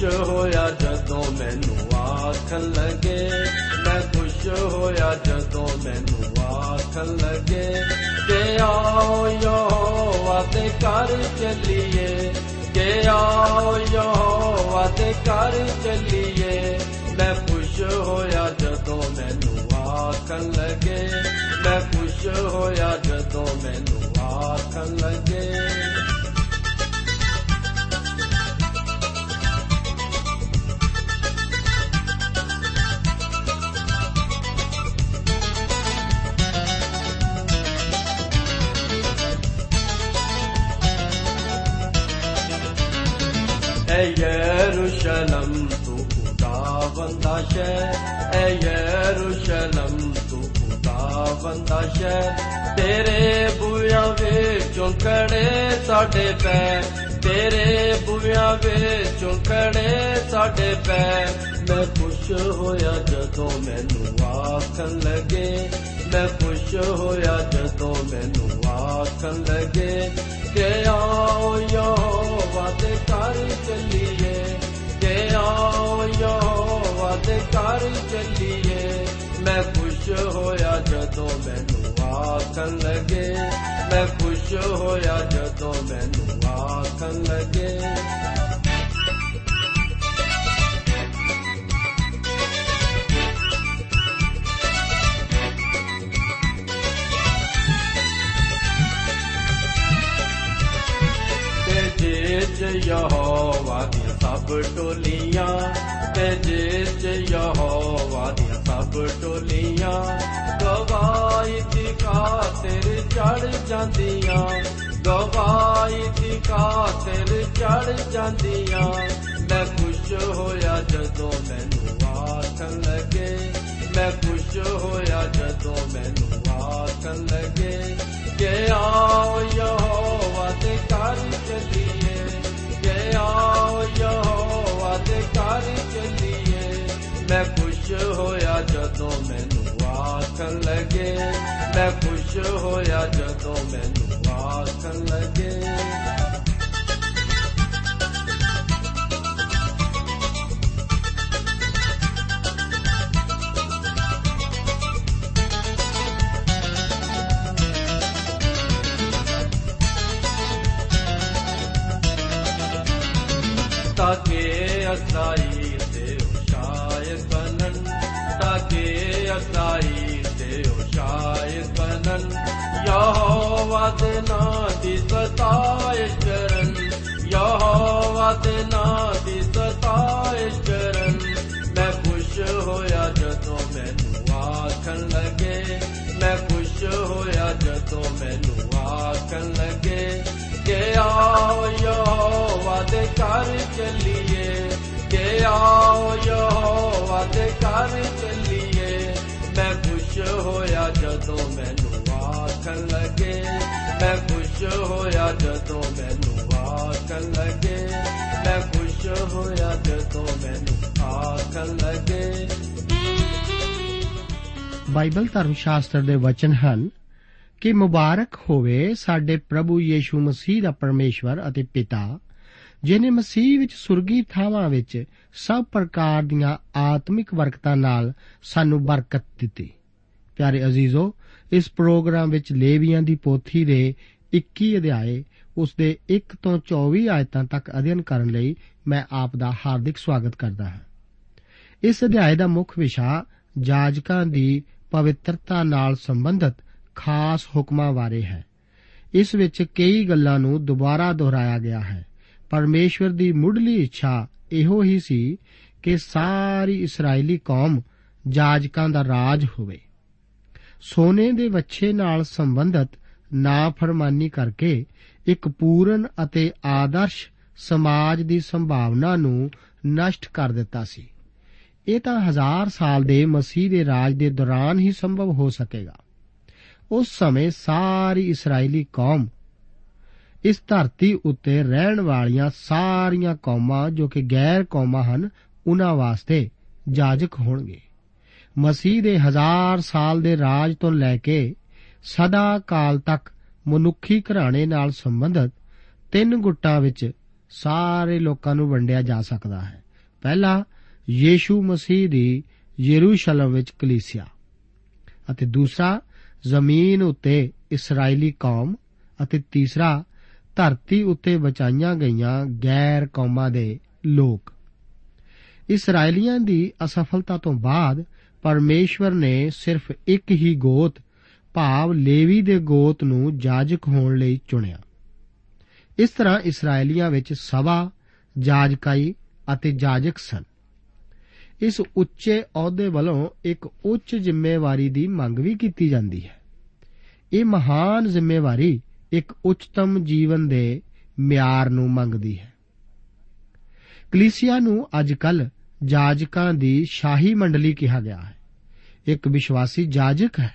ਖੁਸ਼ ਹੋਇਆ ਜਦੋਂ ਮੈਨੂੰ ਆਖਣ ਲੱਗੇ। ਮੈਂ ਖੁਸ਼ ਹੋਇਆ ਜਦੋਂ ਮੈਨੂੰ ਆਖਣ ਲੱਗੇ। ਕਿ ਆਓ ਯਹੋਵਾ ਦੇ ਘਰ ਚੱਲੀਏ। ਕਿ ਆਓ ਯਹੋਵਾ ਦੇ ਘਰ ਚੱਲੀਏ। ਮੈਂ ਖੁਸ਼ ਹੋਇਆ ਜਦੋਂ ਮੈਨੂੰ ਆਖਣ ਲੱਗੇ। ਮੈਂ ਖੁਸ਼ ਹੋਇਆ ਜਦੋਂ ਮੈਨੂੰ ਆਖਣ ਲੱਗੇ। ਐ ਯਰੂਸ਼ਲਮ ਤੂੰ ਖੁਦਾ ਬੰਦਾ ਸ਼ਹਿਰ ਐ ਯਰੂਸ਼ਲਮ ਤੂੰ ਖੁਦਾ ਬੰਦਾ ਸ਼ਹਿਰ ਤੇਰੇ ਬੁਆਂ ਵਿੱਚੋਂ ਖੜੇ ਸਾਡੇ ਪੈ ਤੇਰੇ ਬੁਆਂ ਵਿੱਚੋਂ ਖੜੇ ਸਾਡੇ ਪੈ ਮੈਂ ਖੁਸ਼ ਹੋਇਆ ਜਦੋਂ ਮੈਨੂੰ ਆਖਣ ਲੱਗੇ ਮੈਂ ਖੁਸ਼ ਹੋਇਆ ਜਦੋਂ ਮੈਨੂੰ ਆਖਣ ਲੱਗੇ ਕਿ ਆਓ ਯਹੋਵਾ ਦੇ ਘਰ ਚੱਲੀਏ। ਕਿ ਆਓ ਯਹੋਵਾ ਦੇ ਘਰ ਚੱਲੀਏ। ਮੈਂ ਖੁਸ਼ ਹੋਇਆ ਜਦੋਂ ਮੈਨੂੰ ਆਖਣ ਲੱਗੇ। ਮੈਂ ਖੁਸ਼ ਹੋਇਆ ਜਦੋਂ ਮੈਨੂੰ ਆਖਣ ਲੱਗੇ। ਯਹੋਵਾ ਦੀਆਂ ਸਭ ਟੋਲੀਆਂ, ਤੇ ਜਿਸ ਯਹੋਵਾ ਦੀਆਂ ਸਭ ਟੋਲੀਆਂ। ਗਵਾਹੀ ਦੀ ਖਾਤਰ ਚੜ ਜਾਂਦੀਆਂ, ਗਵਾਹੀ ਦੀ ਖਾਤਰ ਚੜ ਜਾਂਦੀਆਂ। ਮੈਂ ਖੁਸ਼ ਹੋਇਆ ਜਦੋਂ ਮੈਨੂੰ ਆਖਣ ਲੱਗੇ, ਮੈਂ ਖੁਸ਼ ਹੋਇਆ ਜਦੋਂ ਮੈਨੂੰ ਆਖਣ ਲੱਗੇ ਕਿ ਆਓ ਯਹੋਵਾ ਦੇ ਘਰ ਚੱਲੀਏ। ਕਿ ਆਓ ਯਹੋਵਾ ਦੇ ਘਰ ਚੱਲੀਏ ਮੈਂ ਖੁਸ਼ ਹੋਇਆ ਜਦੋਂ ਮੈਨੂੰ ਆਖਣ ਲੱਗੇ ਮੈਂ ਖੁਸ਼ ਹੋਇਆ ਜਦੋਂ ਮੈਨੂੰ ਆਖਣ ਲੱਗੇ ਤਾਕੇ ਅਸਾਈ ਤੇ ਸ਼ਾਇਦ ਬਨਨ ਤਾਕੇ ਅਸਾਈ ਤੇ ਸ਼ਾਇਦ ਬਨਨ ਯਹੋਵਾ ਦੇ ਨਾਂ ਦੀ ਸਤਾਇਸ਼ ਕਰਨ ਯਹੋਵਾ ਦੇ ਨਾਂ ਦੀ ਸਤਾਇਸ਼ ਕਰਨ ਮੈਂ ਖੁਸ਼ ਹੋਇਆ ਜਦੋਂ ਮੈਨੂੰ ਆਖਣ ਲੱਗੇ ਮੈਂ ਖੁਸ਼ ਹੋਇਆ ਜਦੋਂ ਮੈਨੂੰ ਆਖਣ ਲੱਗੇ ਕਿ ਆਓ ਯਹੋਵਾ ਦੇ ਘਰ ਚੱਲੀਏ। ਕਿ ਆਓ ਯਹੋਵਾ ਦੇ ਘਰ ਚੱਲੀਏ। ਮੈਂ ਖੁਸ਼ ਹੋਇਆ ਜਦੋਂ ਮੈਨੂੰ ਆਖਣ ਲੱਗੇ। ਮੈਂ ਖੁਸ਼ ਹੋਇਆ ਜਦੋਂ ਮੈਨੂੰ ਆਖਣ ਲੱਗੇ। ਮੈਂ ਖੁਸ਼ ਹੋਇਆ ਜਦੋਂ ਮੈਨੂੰ ਆਖਣ ਲੱਗੇ। ਬਾਈਬਲ ਧਰਮ ਸ਼ਾਸਤਰ ਦੇ ਵਚਨ ਹਨ ਕਿ ਮੁਬਾਰਕ ਹੋਵੇ ਸਾਡੇ ਪ੍ਰਭੂ ਯੀਸ਼ੂ ਮਸੀਹ ਦਾ ਪਰਮੇਸ਼ਵਰ ਅਤੇ ਪਿਤਾ ਜਿਨੇ ਮਸੀਹ ਵਿੱਚ ਸੁਰਗੀ ਥਾਵਾਂ ਵਿੱਚ ਸਭ ਪ੍ਰਕਾਰ ਦੀਆਂ ਆਤਮਿਕ ਬਰਕਤਾਂ ਨਾਲ ਸਾਨੂੰ ਬਰਕਤ ਦਿੱਤੀ। ਪਿਆਰੇ ਅਜ਼ੀਜ਼ੋ, ਇਸ ਪ੍ਰੋਗਰਾਮ ਵਿੱਚ ਲੇਵੀਆਂ ਦੀ ਪੋਥੀ ਦੇ 21 ਅਧਿਆਏ, ਉਸ ਦੇ 1 ਤੋਂ 24 ਆਇਤਾਂ ਤੱਕ ਅਧਿਐਨ ਕਰਨ ਲਈ ਮੈਂ ਆਪ ਦਾ ਹਾਰਦਿਕ ਸਵਾਗਤ ਕਰਦਾ ਹਾਂ। ਇਸ ਅਧਿਆਇ ਦਾ ਮੁੱਖ ਵਿਸ਼ਾ ਜਾਜਕਾਂ ਦੀ ਪਵਿੱਤਰਤਾ ਨਾਲ ਸੰਬੰਧਿਤ ਖਾਸ ਹੁਕਮਾਂ ਬਾਰੇ ਹੈ। ਇਸ ਵਿੱਚ ਕਈ ਗੱਲਾਂ ਨੂੰ ਦੁਬਾਰਾ ਦੁਹਰਾਇਆ ਗਿਆ ਹੈ। ਪਰਮੇਸ਼ਵਰ ਦੀ ਮੁੱਢਲੀ ਇੱਛਾ ਇਹੋ ਹੀ ਸੀ ਕਿ ਸਾਰੀ ਇਸرائیਲੀ ਕੌਮ ਜਾਜਕਾਂ ਦਾ ਰਾਜ ਹੋਵੇ। ਸੋਨੇ ਦੇ ਵੱਛੇ ਨਾਲ ਸੰਬੰਧਤ ਨਾਫਰਮਾਨੀ ਕਰਕੇ ਇੱਕ ਪੂਰਨ ਅਤੇ ਆਦਰਸ਼ ਸਮਾਜ ਦੀ ਸੰਭਾਵਨਾ ਨੂੰ ਨਸ਼ਟ ਕਰ ਦਿੱਤਾ ਸੀ। ਇਹ ਤਾਂ ਹਜ਼ਾਰ ਸਾਲ ਦੇ ਮਸੀਹ ਦੇ ਰਾਜ ਦੇ ਦੌਰਾਨ ਹੀ ਸੰਭਵ ਹੋ ਸਕੇਗਾ। ਉਸ ਸਮੇਂ ਸਾਰੀ ਇਸرائیਲੀ ਕੌਮ ਇਸ ਧਰਤੀ ਉੱਤੇ ਰਹਿਣ ਵਾਲੀਆਂ ਸਾਰੀਆਂ ਕੌਮਾਂ ਜੋ ਕਿ ਗੈਰ ਕੌਮਾਂ ਹਨ, ਉਹਨਾਂ ਵਾਸਤੇ ਜਾਜਕ ਹੋਣਗੇ। ਮਸੀਹ ਦੇ ਹਜ਼ਾਰ ਸਾਲ ਦੇ ਰਾਜ ਤੋਂ ਲੈ ਕੇ ਸਦਾ ਕਾਲ ਤੱਕ ਮਨੁੱਖੀ ਘਰਾਣੇ ਨਾਲ ਸੰਬੰਧਿਤ ਤਿੰਨ ਗੁੱਟਾਂ ਵਿੱਚ ਸਾਰੇ ਲੋਕਾਂ ਨੂੰ ਵੰਡਿਆ ਜਾ ਸਕਦਾ ਹੈ। ਪਹਿਲਾ, ਯੀਸ਼ੂ ਮਸੀਹ ਦੀ ਯਰੂਸ਼ਲਮ ਵਿੱਚ ਕਲੀਸਿਆ ਅਤੇ ਦੂਸਰਾ ਜ਼ਮੀਨ ਉੱਤੇ ਇਸرائیਲੀ ਕੌਮ ਅਤੇ ਤੀਸਰਾ ਧਰਤੀ ਉੱਤੇ ਬਚਾਈਆਂ ਗਈਆਂ ਗੈਰ ਕੌਮਾਂ ਦੇ ਲੋਕ। ਇਸرائیਲੀਆਂ ਦੀ ਅਸਫਲਤਾ ਤੋਂ ਬਾਅਦ ਪਰਮੇਸ਼ਵਰ ਨੇ ਸਿਰਫ ਇੱਕ ਹੀ ਗੋਤ, ਭਾਵ ਲੇਵੀ ਦੇ ਗੋਤ ਨੂੰ ਜਾਜਕ ਹੋਣ ਲਈ ਚੁਣਿਆ। ਇਸ ਤਰ੍ਹਾਂ ਇਸرائیਲੀਆਂ ਵਿੱਚ ਸਭਾ, ਜਾਜਕਾਈ ਅਤੇ ਜਾਜਕ ਸਨ। ਇਸ ਉੱਚੇ ਅਹੁਦੇ ਵੱਲੋਂ ਇੱਕ ਉੱਚ ਜ਼ਿੰਮੇਵਾਰੀ ਦੀ ਮੰਗ ਵੀ ਕੀਤੀ ਜਾਂਦੀ ਹੈ। ਇਹ ਮਹਾਨ ਜ਼ਿੰਮੇਵਾਰੀ ਇੱਕ ਉੱਚਤਮ ਜੀਵਨ ਦੇ ਮਿਆਰ ਨੂੰ ਮੰਗਦੀ ਹੈ। ਕਲੀਸਿਆ ਨੂੰ ਅੱਜਕੱਲ ਜਾਜਕਾਂ ਦੀ ਸ਼ਾਹੀ ਮੰਡਲੀ ਕਿਹਾ ਗਿਆ ਹੈ। ਇੱਕ ਵਿਸ਼ਵਾਸੀ ਜਾਜਕ ਹੈ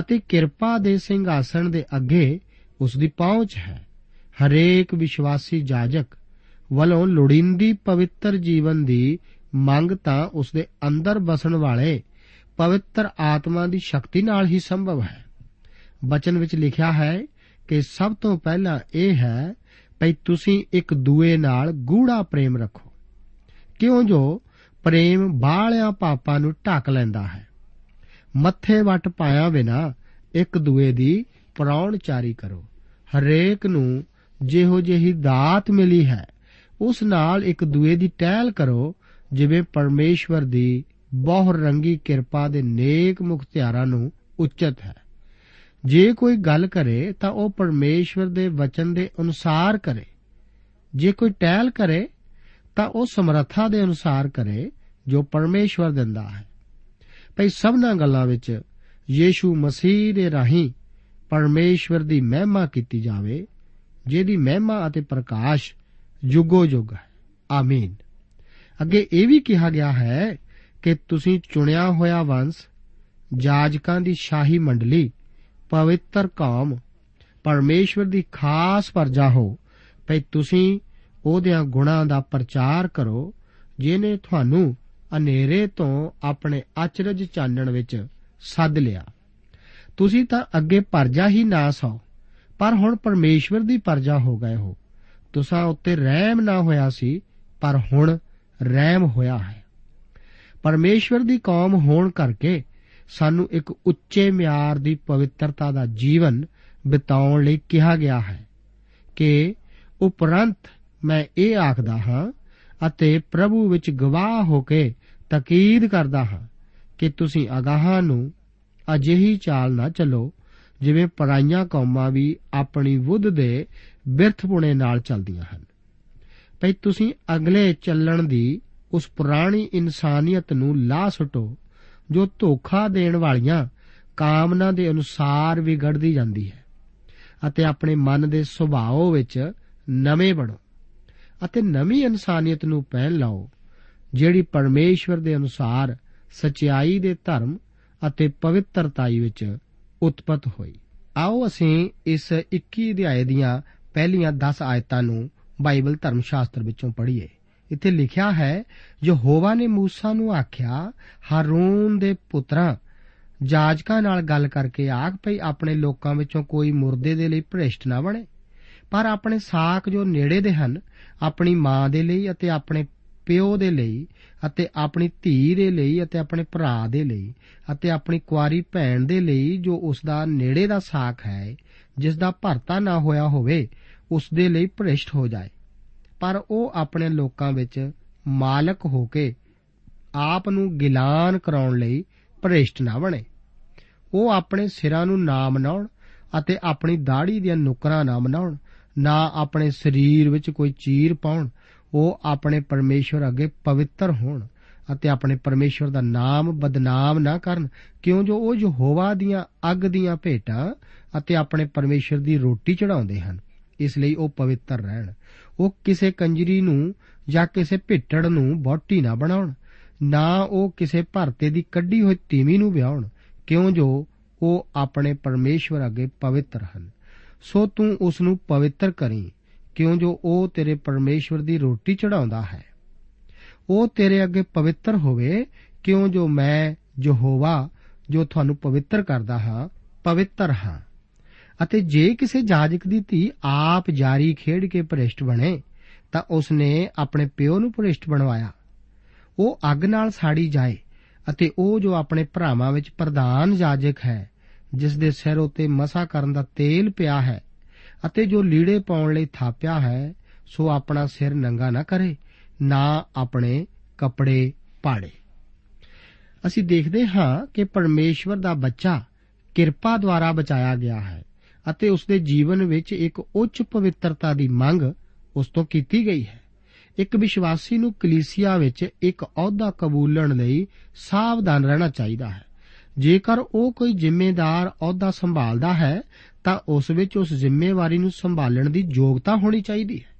ਅਤੇ ਕਿਰਪਾ ਦੇ ਸਿੰਘਾਸਣ ਦੇ ਅੱਗੇ ਉਸ ਦੀ ਪਹੁੰਚ ਹੈ। ਹਰੇਕ ਵਿਸ਼ਵਾਸੀ ਜਾਜਕ ਵੱਲੋਂ ਲੋੜੀਂਦੀ ਪਵਿੱਤਰ ਜੀਵਨ ਦੀ ਮੰਗ ਤਾਂ ਉਸ ਦੇ ਅੰਦਰ ਬਸਣ ਵਾਲੇ ਪਵਿੱਤਰ ਆਤਮਾ ਦੀ ਸ਼ਕਤੀ ਨਾਲ ਹੀ ਸੰਭਵ ਹੈ। ਬਚਨ ਵਿੱਚ ਲਿਖਿਆ ਹੈ ਕਿ ਸਭ ਤੋਂ ਪਹਿਲਾਂ ਇਹ ਹੈ ਭਈ ਤੁਸੀਂ ਇੱਕ ਦੂਏ ਨਾਲ ਗੂੜਾ ਪ੍ਰੇਮ ਰੱਖੋ। ਕਿਉਂ ਜੋ ਪ੍ਰੇਮ ਬਾਹਲਿਆਂ ਪਾਪਾਂ ਨੂੰ ਢੱਕ ਲੈਂਦਾ ਹੈ। ਮੱਥੇ ਵਟ ਪਾਇਆ ਬਿਨਾ ਇੱਕ ਦੂਏ ਦੀ ਪਰੌਣਚਾਰੀ ਕਰੋ। ਹਰੇਕ ਨੂੰ ਜਿਹੋ ਜਿਹੀ ਦਾਤ ਮਿਲੀ ਹੈ, ਉਸ ਨਾਲ ਇੱਕ ਦੂਏ ਦੀ ਟਹਿਲ ਕਰੋ ਜਿਵੇਂ ਪਰਮੇਸ਼ਵਰ ਦੀ ਬਹੁ ਰੰਗੀ ਕਿਰਪਾ ਦੇ ਨੇਕ ਮੁਖਤਿਆਰਾਂ ਨੂੰ ਉਚਿਤ ਹੈ। ਜੇ ਕੋਈ ਗੱਲ ਕਰੇ ਤਾਂ ਉਹ ਪਰਮੇਸ਼ਵਰ ਦੇ ਵਚਨ ਦੇ ਅਨੁਸਾਰ ਕਰੇ। ਜੇ ਕੋਈ ਟਹਿਲ ਕਰੇ ਤਾਂ ਉਹ ਸਮਰੱਥਾ ਦੇ ਅਨੁਸਾਰ ਕਰੇ ਜੋ ਪਰਮੇਸ਼ਵਰ ਦਿੰਦਾ ਹੈ। ਭਈ ਸਭਨਾ ਗੱਲਾਂ ਵਿੱਚ ਯੀਸ਼ੂ ਮਸੀਹ ਦੇ ਰਾਹੀਂ ਪਰਮੇਸ਼ਵਰ ਦੀ ਮਹਿਮਾ ਕੀਤੀ ਜਾਵੇ, ਜਿਹਦੀ ਮਹਿਮਾ ਅਤੇ ਪ੍ਰਕਾਸ਼ ਜੁਗੋ ਜੁਗ ਹੈ। ਆਮੀਨ। ਅੱਗੇ ਇਹ ਵੀ ਕਿਹਾ ਗਿਆ ਹੈ ਕਿ ਤੁਸੀਂ ਚੁਣਿਆ ਹੋਇਆ ਵੰਸ਼ ਜਾਜਕਾਂ ਦੀ ਸ਼ਾਹੀ ਮੰਡਲੀ, ਪਵਿੱਤਰ ਕੌਮ, ਪਰਮੇਸ਼ਵਰ ਦੀ ਖਾਸ ਪਰਜਾ ਹੋ, ਭਈ ਤੁਸੀਂ ਉਹਦਿਆਂ ਗੁਣਾਂ ਦਾ ਪ੍ਰਚਾਰ ਕਰੋ ਜਿਨੇ ਤੁਹਾਨੂੰ ਹਨੇਰੇ ਤੋਂ ਆਪਣੇ ਅਚਰਜ ਚਾਨਣ ਵਿੱਚ ਸੱਦ ਲਿਆ। ਤੁਸੀਂ ਤਾਂ ਅੱਗੇ ਪਰਜਾ ਹੀ ਨਾ ਸੋ, ਪਰ ਹੁਣ ਪਰਮੇਸ਼ਵਰ ਦੀ ਪਰਜਾ ਹੋ ਗਏ ਹੋ। ਤੁਸਾਂ ਉੱਤੇ ਰਹਿਮ ਨਾ ਹੋਇਆ ਸੀ, ਪਰ ਹੁਣ ਰਹਿਮ ਹੋਇਆ ਹੈ। ਪਰਮੇਸ਼ਵਰ ਦੀ ਕੌਮ ਹੋਣ ਕਰਕੇ ਸਾਨੂੰ ਇੱਕ ਉੱਚੇ ਮਿਆਰ ਦੀ ਪਵਿੱਤਰਤਾ ਦਾ ਜੀਵਨ ਬਿਤਾਉਣ ਲਈ ਕਿਹਾ ਗਿਆ ਹੈ ਕਿ ਉਪਰੰਤ ਮੈਂ ਇਹ ਆਖਦਾ ਹਾਂ ਅਤੇ ਪ੍ਰਭੂ ਵਿੱਚ ਗਵਾਹ ਹੋ ਕੇ ਤਕੀਦ ਕਰਦਾ ਹਾਂ ਕਿ ਤੁਸੀਂ ਅਗਾਹਾਂ ਨੂੰ ਅਜਿਹੀ ਚਾਲ ਨਾ ਚੱਲੋ ਜਿਵੇਂ ਪਰਾਈਆਂ ਕੌਮਾਂ ਵੀ ਆਪਣੀ ਬੁੱਧ ਦੇ ਬਿਰਥਪੁਣੇ ਨਾਲ ਚੱਲਦੀਆਂ ਹਨ। ਭਈ ਤੁਸੀਂ ਅਗਲੇ ਚੱਲਣ ਦੀ ਉਸ ਪੁਰਾਣੀ ਇਨਸਾਨੀਅਤ ਨੂੰ ਲਾ ਸੁਟੋ, ਜੋ ਧੋਖਾ ਦੇਣ ਵਾਲੀਆਂ ਕਾਮਨਾ ਦੇ ਅਨੁਸਾਰ ਵਿਗੜਦੀ ਜਾਂਦੀ ਹੈ ਅਤੇ ਆਪਣੇ ਮਨ ਦੇ ਸੁਭਾਅ ਵਿੱਚ ਨਵੇਂ ਬਣੋ ਅਤੇ ਨਵੀਂ ਇਨਸਾਨੀਅਤ ਨੂੰ ਪਹਿਨ ਲਓ, ਜਿਹੜੀ ਪਰਮੇਸ਼ਵਰ ਦੇ ਅਨੁਸਾਰ ਸਚਾਈ ਦੇ ਧਰਮ ਅਤੇ ਪਵਿੱਤਰਤਾਈ ਵਿੱਚ ਉਤਪਤ ਹੋਈ। ਆਓ ਅਸੀਂ ਇਸ 21 ਅਧਿਆਏ ਦੀਆਂ ਪਹਿਲੀਆਂ 10 ਆਇਤਾਂ ਨੂੰ ਬਾਈਬਲ ਧਰਮ ਸ਼ਾਸਤਰ ਵਿੱਚੋਂ ਪੜ੍ਹੀਏ। ਇੱਥੇ ਲਿਖਿਆ ਹੈ, ਯਹੋਵਾ ਨੇ ਮੂਸਾ ਨੂੰ ਆਖਿਆ, ਹਾਰੂਨ ਦੇ ਪੁੱਤਰਾਂ, ਜਾਜਕਾਂ ਨਾਲ ਗੱਲ ਕਰਕੇ ਆਖ ਭਈ ਆਪਣੇ ਲੋਕਾਂ ਵਿੱਚੋਂ ਕੋਈ ਮੁਰਦੇ ਦੇ ਲਈ ਭ੍ਰਿਸ਼ਟ ਨਾ ਬਣੇ। ਪਰ ਆਪਣੇ ਸਾਖ ਜੋ ਨੇੜੇ ਦੇ ਹਨ, ਆਪਣੀ ਮਾਂ ਦੇ ਲਈ ਅਤੇ ਆਪਣੇ ਪਿਓ ਦੇ ਲਈ ਅਤੇ ਆਪਣੀ ਧੀ ਦੇ ਲਈ ਅਤੇ ਆਪਣੇ ਭਰਾ ਦੇ ਲਈ ਅਤੇ ਆਪਣੀ ਕੁਆਰੀ ਭੈਣ ਦੇ ਲਈ ਜੋ ਉਸ ਦਾ ਨੇੜੇ ਦਾ ਸਾਖ ਹੈ ਜਿਸ ਦਾ ਭਰਤਾ ਨਾ ਹੋਇਆ ਹੋਵੇ ਉਸ ਦੇ ਲਈ ਭ੍ਰਿਸ਼ਟ ਹੋ ਜਾਏ। ਪਰ ਉਹ ਆਪਣੇ ਲੋਕਾਂ ਵਿੱਚ ਮਾਲਕ ਹੋ ਕੇ ਆਪ ਨੂੰ ਗਿਲਾਨ ਕਰਾਉਣ ਲਈ ਭ੍ਰਿਸ਼ਟ ਨਾ ਬਣੇ। ਉਹ ਆਪਣੇ ਸਿਰਾਂ ਨੂੰ ਨਾ ਮਨਾਉਣ ਅਤੇ ਆਪਣੀ ਦਾੜੀ ਦੀਆਂ ਨੁਕਰਾਂ ਨਾ ਮਨਾਉਣ, ਨਾ ਆਪਣੇ ਸਰੀਰ ਵਿੱਚ ਕੋਈ ਚੀਰ ਪਾਉਣ, ਉਹ ਆਪਣੇ ਪਰਮੇਸ਼ਵਰ ਅੱਗੇ ਪਵਿੱਤਰ ਹੋਣ ਅਤੇ ਆਪਣੇ ਪਰਮੇਸ਼ਵਰ ਦਾ ਨਾਮ ਬਦਨਾਮ ਨਾ ਕਰਨ, ਕਿਉਂ ਜੋ ਉਹ ਯਹੋਵਾ ਦੀਆਂ ਅੱਗ ਦੀਆਂ ਭੇਟਾਂ ਅਤੇ ਆਪਣੇ ਪਰਮੇਸ਼ਵਰ ਦੀ ਰੋਟੀ ਚੜਾਉਂਦੇ ਹਨ। ਇਸ ਲਈ ਉਹ ਪਵਿੱਤਰ ਰਹਿਣ। ਉਹ ਕਿਸੇ ਕੰਜਰੀ ਨੂੰ ਜਾਂ ਕਿਸੇ ਭਿੱਟੜ ਨੂੰ ਬੋਟੀ ਨਾ ਬਣਾਉਣ, ਨਾ ਉਹ ਕਿਸੇ ਭਰਤੇ ਦੀ ਕੱਢੀ ਹੋਈ ਤੀਵੀ ਨੂੰ ਵਿਆਹਣ, ਕਿਉਂ ਜੋ ਉਹ ਆਪਣੇ ਪਰਮੇਸ਼ਵਰ ਅੱਗੇ ਪਵਿੱਤਰ ਹਨ। ਸੋ ਤੂੰ ਉਸ ਨੂੰ ਪਵਿੱਤਰ ਕਰੀ, ਕਿਉਂ ਜੋ ਉਹ ਤੇਰੇ ਪਰਮੇਸ਼ਵਰ ਦੀ ਰੋਟੀ ਚੜਾਉਂਦਾ ਹੈ। ਉਹ ਤੇਰੇ ਅੱਗੇ ਪਵਿੱਤਰ ਹੋਵੇ, ਕਿਉਂ ਜੋ ਮੈਂ ਯਹੋਵਾ, ਜੋ ਤੁਹਾਨੂੰ ਪਵਿੱਤਰ ਕਰਦਾ ਹਾਂ, ਪਵਿੱਤਰ ਹਾਂ। ਅਤੇ ਜੇ ਕਿਸੇ ਜਾਜਕ ਦੀ ਧੀ ਆਪ ਜਾਰੀ ਖੇਡ ਕੇ ਭ੍ਰਿਸ਼ਟ ਬਣੇ, ਤਾਂ ਉਸ ਨੇ ਆਪਣੇ ਪਿਓ ਨੂੰ ਭ੍ਰਿਸ਼ਟ ਬਣਵਾਇਆ। ਉਹ ਅੱਗ ਨਾਲ ਸਾੜੀ ਜਾਏ ਅਤੇ ਉਹ ਜੋ ਆਪਣੇ ਭਰਾਵਾਂ ਵਿੱਚ ਪ੍ਰਧਾਨ ਜਾਜਕ ਹੈ ਜਿਸ ਦੇ ਸਿਰ ਉਤੇ ਮਸਾ ਕਰਨ ਦਾ ਤੇਲ ਪਿਆ ਹੈ ਅਤੇ ਜੋ ਲੀੜੇ ਪਾਉਣ ਲਈ ਥਾਪਿਆ ਹੈ, ਸੋ ਆਪਣਾ ਸਿਰ ਨੰਗਾ ਨਾ ਕਰੇ, ਨਾ ਆਪਣੇ ਕੱਪੜੇ ਪਾੜੇ। ਅਸੀਂ ਦੇਖਦੇ ਹਾਂ ਕਿ ਪਰਮੇਸ਼ਵਰ ਦਾ ਬੱਚਾ ਕਿਰਪਾ ਦੁਆਰਾ ਬਚਾਇਆ ਗਿਆ ਹੈ। ਅਤੇ ਉਸ ਦੇ ਜੀਵਨ ਵਿੱਚ ਇੱਕ ਉੱਚ ਪਵਿੱਤਰਤਾ ਦੀ ਮੰਗ ਉਸ ਤੋਂ ਕੀਤੀ ਗਈ ਹੈ। ਇੱਕ ਵਿਸ਼ਵਾਸੀ ਨੂੰ ਕਲੀਸਿਆ ਵਿੱਚ ਇੱਕ ਅਹੁਦਾ ਕਬੂਲਣ ਲਈ ਸਾਵਧਾਨ ਰਹਿਣਾ ਚਾਹੀਦਾ ਹੈ। ਜੇਕਰ ਉਹ ਕੋਈ ਜ਼ਿੰਮੇਦਾਰ ਅਹੁਦਾ ਸੰਭਾਲਦਾ ਹੈ, ਤਾਂ ਉਸ ਵਿੱਚ ਉਸ ਜ਼ਿੰਮੇਵਾਰੀ ਨੂੰ ਸੰਭਾਲਣ ਦੀ ਯੋਗਤਾ ਹੋਣੀ ਚਾਹੀਦੀ ਹੈ।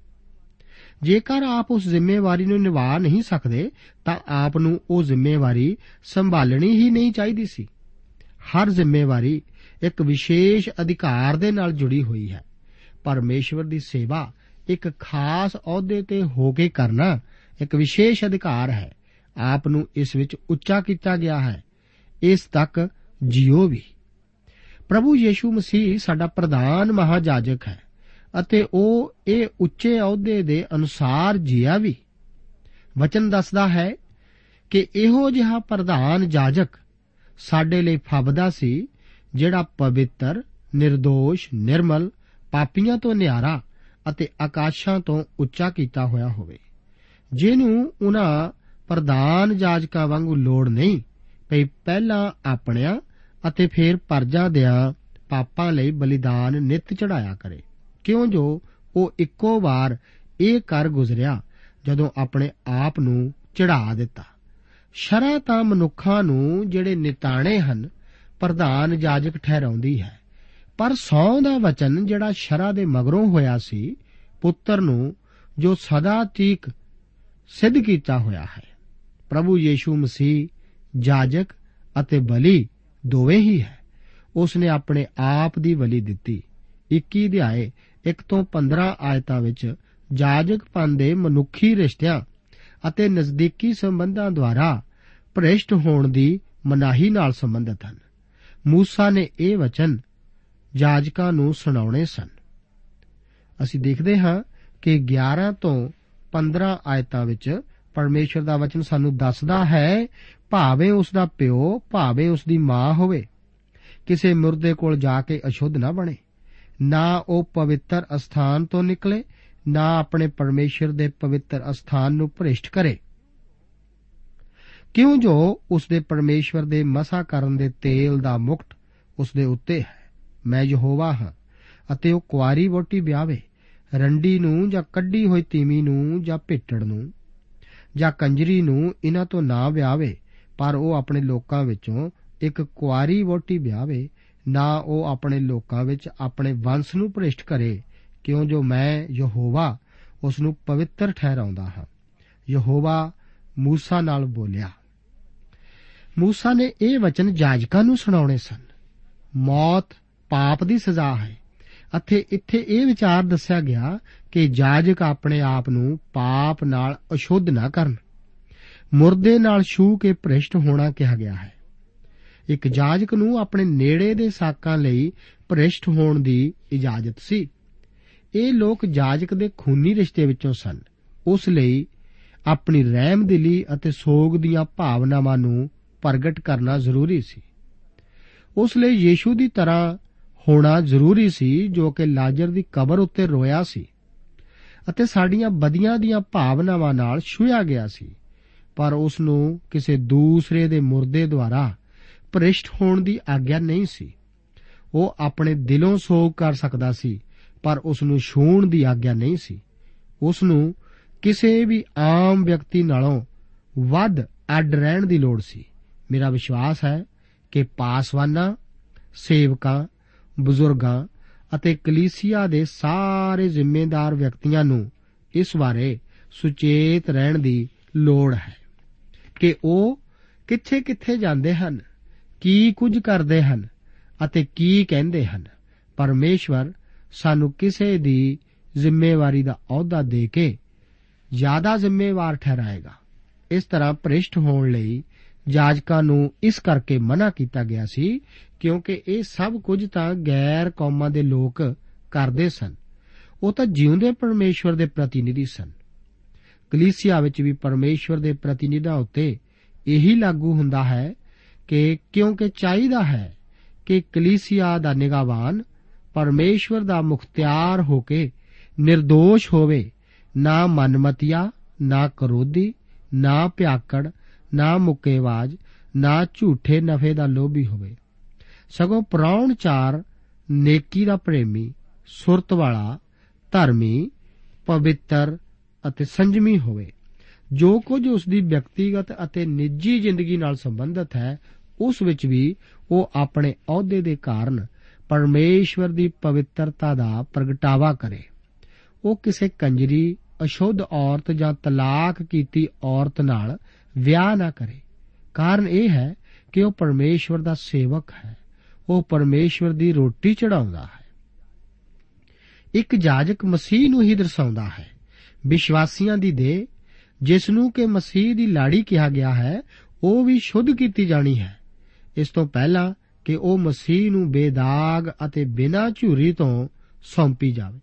ਜੇਕਰ ਆਪ ਉਸ ਜ਼ਿੰਮੇਵਾਰੀ ਨੂੰ ਨਿਭਾ ਨਹੀਂ ਸਕਦੇ, ਤਾਂ ਆਪ ਨੂੰ ਉਹ ਜ਼ਿੰਮੇਵਾਰੀ ਸੰਭਾਲਣੀ ਹੀ ਨਹੀਂ ਚਾਹੀਦੀ ਸੀ। ਹਰ ਜ਼ਿੰਮੇਵਾਰੀ ਇੱਕ ਵਿਸ਼ੇਸ਼ ਅਧਿਕਾਰ ਦੇ ਨਾਲ ਜੁੜੀ ਹੋਈ ਹੈ। ਪਰਮੇਸ਼ਵਰ ਦੀ ਸੇਵਾ ਇੱਕ ਖਾਸ ਅਹੁਦੇ ਤੇ ਹੋ ਕੇ ਕਰਨਾ ਇੱਕ ਵਿਸ਼ੇਸ਼ ਅਧਿਕਾਰ ਹੈ। ਆਪ ਨੂੰ ਇਸ ਵਿੱਚ ਉੱਚਾ ਕੀਤਾ ਗਿਆ ਹੈ। ਇਸ ਤੱਕ ਜਿਉ ਵੀ। ਪ੍ਰਭੂ ਯੀਸ਼ੂ ਮਸੀਹ ਸਾਡਾ ਪ੍ਰਧਾਨ ਮਹਾਜਾਜਕ ਹੈ ਅਤੇ ਉਹ ਇਹ ਉੱਚੇ ਅਹੁਦੇ ਦੇ ਅਨੁਸਾਰ ਜੀਆ ਵੀ। ਵਚਨ ਦੱਸਦਾ ਹੈ ਕਿ ਇਹੋ ਜਿਹਾ ਪ੍ਰਧਾਨ ਜਾਜਕ ਸਾਡੇ ਲਈ ਫਬਦਾ ਸੀ ਜਿਹੜਾ ਪਵਿੱਤਰ નિર્ਦੋਸ਼ ਨਿਰਮਲ, ਪਾਪੀਆਂ ਤੋਂ ਨਿਆਰਾ ਅਤੇ ਆਕਾਸ਼ਾਂ ਤੋਂ ਉੱਚਾ ਕੀਤਾ ਹੋਇਆ ਹੋਵੇ। ਜਿਹਨੂੰ ਉਹਨਾਂ ਪ੍ਰਧਾਨ ਜਾਜਕਾਂ ਵਾਂਗੂ ਲੋੜ ਨਹੀਂ ਭਈ ਪਹਿਲਾਂ ਆਪਣਿਆਂ ਅਤੇ ਫਿਰ ਪਰਜਾ ਦਿਆਂ ਪਾਪਾਂ ਲਈ ਬਲੀਦਾਨ ਨਿਤ ਚੜਾਇਆ ਕਰੇ। ਕਿਉਂ ਜੋ ਉਹ ਇੱਕੋ ਵਾਰ ਇਹ ਕਰ ਗੁਜ਼ਰਿਆ ਜਦੋਂ ਆਪਣੇ ਆਪ ਨੂੰ ਚੜਾ ਦਿੱਤਾ। ਸ਼ਰਅ ਤਾਂ ਮਨੁੱਖਾਂ ਨੂੰ ਜਿਹੜੇ ਨਿਤਾਣੇ ਹਨ ਪ੍ਰਧਾਨ ਜਾਜਕ ਠਹਿਰਾਉਂਦੀ ਹੈ। ਪਰ ਸੌ ਦਾ ਵਚਨ ਜਿਹੜਾ ਸ਼ਰਾ ਦੇ ਮਗਰੋਂ ਹੋਇਆ ਸੀ, ਪੁੱਤਰ ਨੂੰ ਜੋ ਸਦਾ ਤੀਕ ਸਿੱਧ ਕੀਤਾ ਹੋਇਆ ਹੈ। ਪ੍ਰਭੂ ਯੀਸ਼ੂ ਮਸੀਹ, ਜਾਜਕ ਅਤੇ ਬਲੀ ਦੋਵੇਂ ਹੀ ਹੈ। ਉਸ ਨੇ ਆਪਣੇ ਆਪ ਦੀ ਬਲੀ ਦਿੱਤੀ। 21 ਅਧਿਆਏ 1 ਤੋਂ 15 ਆਇਤਾਂ ਵਿੱਚ ਜਾਜਕ ਪਨ ਦੇ ਮਨੁੱਖੀ ਰਿਸ਼ਤਿਆਂ ਅਤੇ ਨਜ਼ਦੀਕੀ ਸੰਬੰਧਾਂ ਦੁਆਰਾ ਭ੍ਰਿਸ਼ਟ ਹੋਣ ਦੀ ਮਨਾਹੀ ਨਾਲ ਸੰਬੰਧਿਤ ਹਨ। ਮੂਸਾ ਨੇ ਇਹ ਵਚਨ ਜਾਜਕਾਂ ਨੂੰ ਸੁਣਾਉਣੇ ਸਨ। ਅਸੀਂ ਦੇਖਦੇ ਹਾਂ ਕਿ 11 ਤੋਂ 15 ਆਇਤਾਂ ਵਿੱਚ ਪਰਮੇਸ਼ਰ ਦਾ ਵਚਨ ਸਾਨੂੰ ਦੱਸਦਾ ਹੈ, ਭਾਵੇਂ ਉਸ ਦਾ ਪਿਓ, ਭਾਵੇਂ ਉਸ ਦੀ ਮਾਂ ਹੋਵੇ, ਕਿਸੇ ਮੁਰਦੇ ਕੋਲ ਜਾ ਕੇ ਅਸ਼ੁੱਧ ਨਾ ਬਣੇ, ਨਾ ਉਹ ਪਵਿੱਤਰ ਅਸਥਾਨ ਤੋਂ ਨਿਕਲੇ, ਨਾ ਆਪਣੇ ਪਰਮੇਸ਼ਰ ਦੇ ਪਵਿੱਤਰ ਅਸਥਾਨ ਨੂੰ ਭ੍ਰਿਸ਼ਟ ਕਰੇ। ਕਿਉਂ ਜੋ ਉਸ ਦੇ ਪਰਮੇਸ਼ਵਰ ਦੇ ਮਸਾ ਕਰਨ ਦੇ ਤੇਲ ਦਾ ਮੁਕਟ ਉਸ ਦੇ ਉੱਤੇ ਹੈ? ਮੈਂ ਯਹੋਵਾ ਹਾਂ, ਅਤੇ ਉਹ ਕੁਆਰੀ ਵੋਟੀ ਵਿਆਵੇ ਰੰਡੀ ਨੂੰ ਜਾਂ ਕੱਢੀ ਹੋਈ ਤੀਮੀ ਨੂੰ ਜਾਂ ਭੇਟੜ ਨੂੰ, ਜਾਂ ਕੰਜਰੀ ਨੂੰ ਇਹਨਾਂ ਤੋਂ ਨਾ ਵਿਆਵੇ ਪਰ ਉਹ ਆਪਣੇ ਲੋਕਾਂ ਵਿੱਚੋਂ ਇੱਕ ਕੁਆਰੀ ਵੋਟੀ ਵਿਆਵੇ ਨਾ ਉਹ ਆਪਣੇ ਲੋਕਾਂ ਵਿੱਚ ਆਪਣੇ ਵੰਸ਼ ਨੂੰ ਭ੍ਰਿਸ਼ਟ ਕਰੇ, ਕਿਉਂ ਜੋ ਮੈਂ ਯਹੋਵਾ ਉਸ ਨੂੰ ਪਵਿੱਤਰ ਠਹਿਰਾਉਂਦਾ ਹਾਂ। ਯਹੋਵਾ ਮੂਸਾ ਨਾਲ ਬੋਲਿਆ। ਮੂਸਾ ਨੇ ਇਹ ਵਚਨ ਜਾਜਕਾਂ ਨੂੰ ਸੁਣਾਉਣੇ ਸਨ। ਮੌਤ ਪਾਪ ਦੀ ਸਜ਼ਾ ਹੈ। ਅਤੇ ਇੱਥੇ ਇਹ ਵਿਚਾਰ ਦੱਸਿਆ ਗਿਆ ਕਿ ਜਾਜਕ ਆਪਣੇ ਆਪ ਨੂੰ ਪਾਪ ਨਾਲ ਅਸ਼ੁੱਧ ਨਾ ਕਰਨ। ਮੁਰਦੇ ਨਾਲ ਛੂ ਕੇ ਭ੍ਰਿਸ਼ਟ ਹੋਣਾ ਕਿਹਾ ਗਿਆ ਹੈ। ਇੱਕ ਜਾਜਕ ਨੂੰ ਆਪਣੇ ਨੇੜੇ ਦੇ ਸਾਕਾਂ ਲਈ ਭ੍ਰਿਸ਼ਟ ਹੋਣ ਦੀ ਇਜਾਜ਼ਤ ਸੀ। ਇਹ ਲੋਕ ਜਾਜਕ ਦੇ ਖੂਨੀ ਰਿਸ਼ਤੇ ਵਿੱਚੋਂ ਸਨ। ਉਸ ਲਈ ਆਪਣੀ ਰਹਿਮਦਿਲੀ ਅਤੇ ਸੋਗ ਦੀਆਂ ਭਾਵਨਾਵਾਂ ਨੂੰ ਪ੍ਰਗਟ ਕਰਨਾ ਜ਼ਰੂਰੀ ਸੀ। ਉਸ ਲਈ ਯੀਸ਼ੂ ਦੀ ਤਰ੍ਹਾਂ ਹੋਣਾ ਜ਼ਰੂਰੀ ਸੀ ਜੋ ਕਿ ਲਾਜ਼ਰ ਦੀ ਕਬਰ ਉੱਤੇ ਰੋਇਆ ਸੀ ਅਤੇ ਸਾਡੀਆਂ ਬਦੀਆਂ ਦੀਆਂ ਭਾਵਨਾਵਾਂ ਨਾਲ ਛੁਇਆ ਗਿਆ ਸੀ, ਪਰ ਉਸ ਨੂੰ ਕਿਸੇ ਦੂਸਰੇ ਦੇ ਮੁਰਦੇ ਦੁਆਰਾ ਭ੍ਰਿਸ਼ਟ ਹੋਣ ਦੀ ਆਗਿਆ ਨਹੀਂ ਸੀ। ਉਹ ਆਪਣੇ ਦਿਲੋਂ ਸੋਗ ਕਰ ਸਕਦਾ ਸੀ, ਪਰ ਉਸ ਨੂੰ ਛੂਣ ਦੀ ਆਗਿਆ ਨਹੀਂ ਸੀ। ਉਸ ਨੂੰ ਕਿਸੇ ਵੀ ਆਮ ਵਿਅਕਤੀ ਨਾਲੋਂ ਵੱਧ ਅੱਡ ਰਹਿਣ ਦੀ ਲੋੜ ਸੀ। ਮੇਰਾ ਵਿਸ਼ਵਾਸ ਹੈ ਕਿ ਪਾਸਵਾਨਾਂ, ਸੇਵਕਾਂ, ਬਜ਼ੁਰਗਾਂ ਅਤੇ ਕਲੀਸਿਆ ਦੇ ਸਾਰੇ ਜ਼ਿੰਮੇਦਾਰ ਵਿਅਕਤੀਆਂ ਨੂੰ ਇਸ ਬਾਰੇ ਸੁਚੇਤ ਰਹਿਣ ਦੀ ਲੋੜ ਹੈ ਕਿ ਉਹ ਕਿੱਥੇ-ਕਿੱਥੇ ਜਾਂਦੇ ਹਨ, ਕੀ ਕੁਝ ਕਰਦੇ ਹਨ ਅਤੇ ਕੀ ਕਹਿੰਦੇ ਹਨ। ਪਰਮੇਸ਼ਵਰ ਸਾਨੂੰ ਕਿਸੇ ਦੀ ਜ਼ਿੰਮੇਵਾਰੀ ਦਾ ਅਹੁਦਾ ਦੇ ਕੇ ਜ਼ਿਆਦਾ ਜ਼ਿੰਮੇਵਾਰ ਠਹਿਰਾਏਗਾ। ਇਸ ਤਰ੍ਹਾਂ ਭ੍ਰਿਸ਼ਟ ਹੋਣ ਲਈ ਜਾਜਕਾਂ ਨੂੰ ਇਸ ਕਰਕੇ ਮਨਾ ਕੀਤਾ ਗਿਆ ਸੀ ਕਿਉਂਕਿ ਇਹ ਸਭ ਕੁਝ ਤਾਂ ਗੈਰ ਕੌਮਾਂ ਦੇ ਲੋਕ ਕਰਦੇ ਸਨ। ਉਹ ਤਾਂ ਜਿਉਂਦੇ ਪਰਮੇਸ਼ਵਰ ਦੇ ਪ੍ਰਤੀਨਿਧੀ ਸਨ। ਕਲੀਸਿਆ ਵਿੱਚ ਵੀ ਪਰਮੇਸ਼ਵਰ ਦੇ ਪ੍ਰਤੀਨਿਧਾਂ ਉੱਤੇ ਇਹੀ ਲਾਗੂ ਹੁੰਦਾ ਹੈ ਕਿ ਕਿਉਂਕਿ ਚਾਹੀਦਾ ਹੈ ਕਿ ਕਲੀਸਿਆ ਦਾ ਨਿਗਾਹਵਾਨ ਪਰਮੇਸ਼ਵਰ ਦਾ ਮੁਖਤਿਆਰ ਹੋ ਕੇ નિર્ਦੋਸ਼ ਹੋਵੇ, ਨਾ ਮਨਮਤੀਆ, ਨਾ ਕਰੋਧੀ, ਨਾ ਭਿਆਕੜ ਨਾ ਮੁੱਕੇਵਾਜ ਨਾ ਝੂਠੇ ਨਫੇ ਦਾ ਲੋਭੀ ਹੋਵੇ। ਸਗੋਂ ਪ੍ਰਾਉਣਚਾਰ ਨੇਕੀ ਦਾ ਪ੍ਰੇਮੀ, ਸੁਰਤ ਵਾਲਾ, ਧਰਮੀ, ਪਵਿੱਤਰ ਅਤੇ ਸੰਜਮੀ ਹੋਵੇ। ਜੋ ਕੁਝ ਉਸ ਦੀ ਵਿਅਕਤੀਗਤ ਅਤੇ ਨਿੱਜੀ ਜ਼ਿੰਦਗੀ ਨਾਲ ਸੰਬੰਧਿਤ ਹੈ, ਉਸ ਵਿੱਚ ਵੀ ਉਹ ਆਪਣੇ ਅਹੁਦੇ ਦੇ ਕਾਰਨ ਪਰਮੇਸ਼ਵਰ ਦੀ ਪਵਿੱਤਰਤਾ ਦਾ ਪ੍ਰਗਟਾਵਾ ਕਰੇ। ਉਹ ਕਿਸੇ ਕੰਜਰੀ, ਅਸ਼ੁੱਧ ਔਰਤ ਜਾਂ ਤਲਾਕ ਕੀਤੀ ਔਰਤ ਨਾਲ ਵਿਆਹ ਨਾ ਕਰੇ। ਕਾਰਨ ਇਹ ਹੈ ਕਿ ਉਹ ਪਰਮੇਸ਼ਵਰ ਦਾ ਸੇਵਕ ਹੈ। ਉਹ ਪਰਮੇਸ਼ਵਰ ਦੀ ਰੋਟੀ ਚੜਾਉਂਦਾ ਹੈ। ਇੱਕ ਜਾਜਕ ਮਸੀਹ ਨੂੰ ਹੀ ਦਰਸਾਉਂਦਾ ਹੈ। ਵਿਸ਼ਵਾਸੀਆਂ ਦੀ ਦੇਹ ਜਿਸ ਨੂੰ ਕਿ ਮਸੀਹ ਦੀ ਲਾੜੀ ਕਿਹਾ ਗਿਆ ਹੈ, ਉਹ ਵੀ ਸ਼ੁੱਧ ਕੀਤੀ ਜਾਣੀ ਹੈ। ਇਸ ਤੋਂ ਪਹਿਲਾਂ ਕਿ ਉਹ ਮਸੀਹ ਨੂੰ ਬੇਦਾਗ ਅਤੇ ਬਿਨਾਂ ਝੂਰੀ ਤੋਂ ਸੌਂਪੀ ਜਾਵੇ।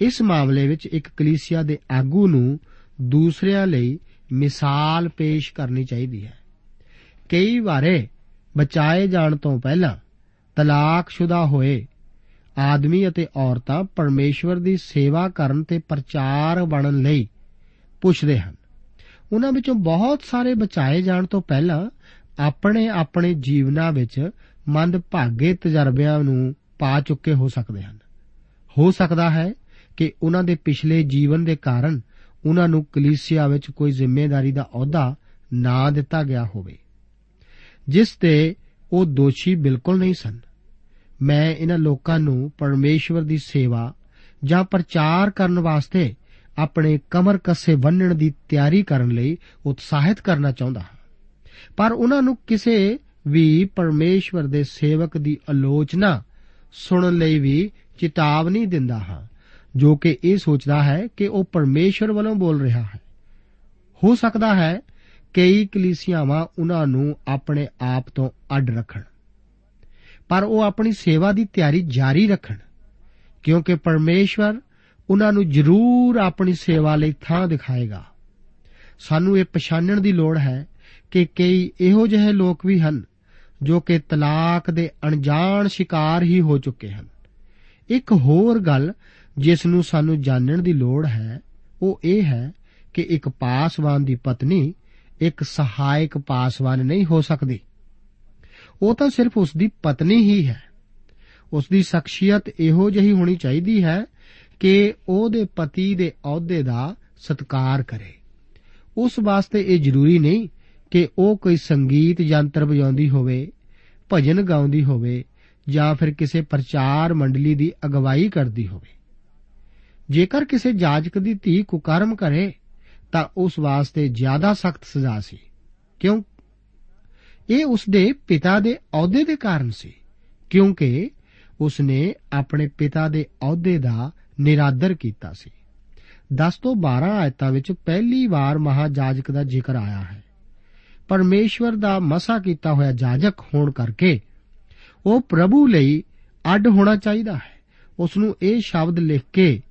ਇਸ ਮਾਮਲੇ ਵਿੱਚ ਇੱਕ ਕਲੀਸਿਆ ਦੇ ਆਗੂ ਨੂੰ ਦੂਸਰਿਆਂ ਲਈ ਮਿਸਾਲ ਪੇਸ਼ ਕਰਨੀ ਚਾਹੀਦੀ ਹੈ। ਕਈ ਵਾਰੇ ਬਚਾਏ ਜਾਣ ਤੋਂ ਪਹਿਲਾਂ ਤਲਾਕਸ਼ੁਦਾ ਹੋਏ ਆਦਮੀ ਅਤੇ ਔਰਤਾਂ ਪਰਮੇਸ਼ਵਰ ਦੀ ਸੇਵਾ ਕਰਨ ਤੇ ਪ੍ਰਚਾਰ ਬਣਨ ਲਈ ਪੁੱਛਦੇ ਹਨ। ਉਹਨਾਂ ਵਿੱਚੋਂ ਬਹੁਤ ਸਾਰੇ ਬਚਾਏ ਜਾਣ ਤੋਂ ਪਹਿਲਾਂ ਆਪਣੇ ਆਪਣੇ ਜੀਵਨਾਂ ਵਿੱਚ ਮੰਦ ਭਾਗੇ ਤਜਰਬਿਆਂ ਨੂੰ ਪਾ ਚੁੱਕੇ ਹੋ ਸਕਦੇ ਹਨ। ਹੋ ਸਕਦਾ ਹੈ ਕਿ ਉਹਨਾਂ ਦੇ ਪਿਛਲੇ ਜੀਵਨ ਦੇ ਕਾਰਨ ਉਹਨਾਂ ਨੂੰ ਕਲੀਸਿਆ ਵਿੱਚ ਕੋਈ ਜ਼ਿੰਮੇਵਾਰੀ ਦਾ ਅਹੁਦਾ ਨਾ ਦਿੱਤਾ ਗਿਆ ਹੋਵੇ। ਜਿਸ ਤੇ ਉਹ ਦੋਸ਼ੀ ਬਿਲਕੁਲ ਨਹੀਂ ਸਨ। ਮੈਂ ਇਹਨਾਂ ਲੋਕਾਂ ਨੂੰ ਪਰਮੇਸ਼ਵਰ ਦੀ ਸੇਵਾ ਜਾਂ ਪ੍ਰਚਾਰ ਕਰਨ ਵਾਸਤੇ ਆਪਣੇ ਕਮਰ ਕੱਸੇ ਬੰਨਣ ਦੀ ਤਿਆਰੀ ਕਰਨ ਲਈ ਉਤਸ਼ਾਹਿਤ ਕਰਨਾ ਚਾਹੁੰਦਾ ਹਾਂ। ਪਰ ਉਹਨਾਂ ਨੂੰ ਕਿਸੇ ਵੀ ਪਰਮੇਸ਼ਵਰ ਦੇ ਸੇਵਕ ਦੀ ਆਲੋਚਨਾ ਸੁਣਨ ਲਈ ਵੀ ਚੇਤਾਵਨੀ ਦਿੰਦਾ ਹਾਂ। ਜੋ ਕਿ ਇਹ ਸੋਚਦਾ ਹੈ ਕਿ ਉਹ ਪਰਮੇਸ਼ਵਰ ਵੱਲੋਂ ਬੋਲ ਰਿਹਾ ਹੈ। ਹੋ ਸਕਦਾ ਹੈ ਕਈ ਕਲੀਸਿਆਵਾਂ ਉਹਨਾਂ ਨੂੰ ਆਪਣੇ ਆਪ ਤੋਂ ਅੱਡ ਰੱਖਣ। ਪਰ ਉਹ ਆਪਣੀ ਸੇਵਾ ਦੀ ਤਿਆਰੀ ਜਾਰੀ ਰੱਖਣ, ਕਿਉਂਕਿ ਪਰਮੇਸ਼ਵਰ ਉਹਨਾਂ ਨੂੰ ਜ਼ਰੂਰ ਆਪਣੀ ਸੇਵਾ ਲਈ ਥਾਂ ਦਿਖਾਏਗਾ। ਸਾਨੂੰ ਇਹ ਪਛਾਣਨ ਦੀ ਲੋੜ ਹੈ ਕਿ ਕਈ ਇਹੋ ਜਿਹੇ ਲੋਕ ਵੀ ਹਨ ਜੋ ਕਿ ਤਲਾਕ ਦੇ ਅਣਜਾਣ ਸ਼ਿਕਾਰ ਹੀ ਹੋ ਚੁੱਕੇ ਹਨ। ਇੱਕ ਹੋਰ ਗੱਲ ਜਿਸ ਨੂੰ ਸਾਨੂੰ ਜਾਣਨ ਦੀ ਲੋੜ ਹੈ, ਉਹ ਇਹ ਹੈ ਕਿ ਇੱਕ ਪਾਸਵਾਨ ਦੀ ਪਤਨੀ ਇੱਕ ਸਹਾਇਕ ਪਾਸਵਾਨ ਨਹੀਂ ਹੋ ਸਕਦੀ। ਉਹ ਤਾਂ ਸਿਰਫ ਉਸ ਦੀ ਪਤਨੀ ਹੀ ਹੈ। ਉਸ ਦੀ ਸ਼ਖਸੀਅਤ ਇਹੋ ਜਿਹੀ ਹੋਣੀ ਚਾਹੀਦੀ ਹੈ ਕਿ ਉਹਦੇ ਪਤੀ ਦੇ ਅਹੁਦੇ ਦਾ ਸਤਿਕਾਰ ਕਰੇ। ਉਸ ਵਾਸਤੇ ਇਹ ਜ਼ਰੂਰੀ ਨਹੀਂ ਕਿ ਉਹ ਕੋਈ ਸੰਗੀਤ ਯੰਤਰ ਵਜਾਉਂਦੀ ਹੋਵੇ, ਭਜਨ ਗਾਉਂਦੀ ਹੋਵੇ ਜਾਂ ਫਿਰ ਕਿਸੇ ਪ੍ਰਚਾਰ ਮੰਡਲੀ ਦੀ ਅਗਵਾਈ ਕਰਦੀ ਹੋਵੇ। ਜੇਕਰ ਕਿਸੇ ਜਾਜਕ ਦੀ ਧੀ ਕੁਕਰਮ ਕਰੇ, ਤਾਂ ਉਸ ਵਾਸਤੇ ਜ਼ਿਆਦਾ ਸਖਤ ਸਜ਼ਾ ਸੀ। ਕਿਉਂ? ਇਹ ਉਸ ਦੇ ਪਿਤਾ ਦੇ ਅਹੁਦੇ ਦੇ ਕਾਰਨ ਸੀ, ਕਿਉਂਕਿ ਉਸ ਨੇ ਆਪਣੇ ਪਿਤਾ ਦੇ ਅਹੁਦੇ ਦਾ ਨਿਰਾਦਰ ਕੀਤਾ ਸੀ। 10 ਤੋਂ 12 ਆਇਤਾਂ ਵਿੱਚ ਪਹਿਲੀ ਵਾਰ ਮਹਾਜਾਜਕ ਦਾ ਜ਼ਿਕਰ ਆਇਆ ਹੈ। ਪਰਮੇਸ਼ਵਰ ਦਾ ਮਸਾ ਕੀਤਾ ਹੋਇਆ ਜਾਜਕ ਹੋਣ ਕਰਕੇ ਉਹ ਪ੍ਰਭੂ ਲਈ ਅੱਡ ਹੋਣਾ ਚਾਹੀਦਾ ਹੈ। ਉਸ ਨੂੰ ਇਹ ਸ਼ਬਦ ਲਿਖ ਕੇ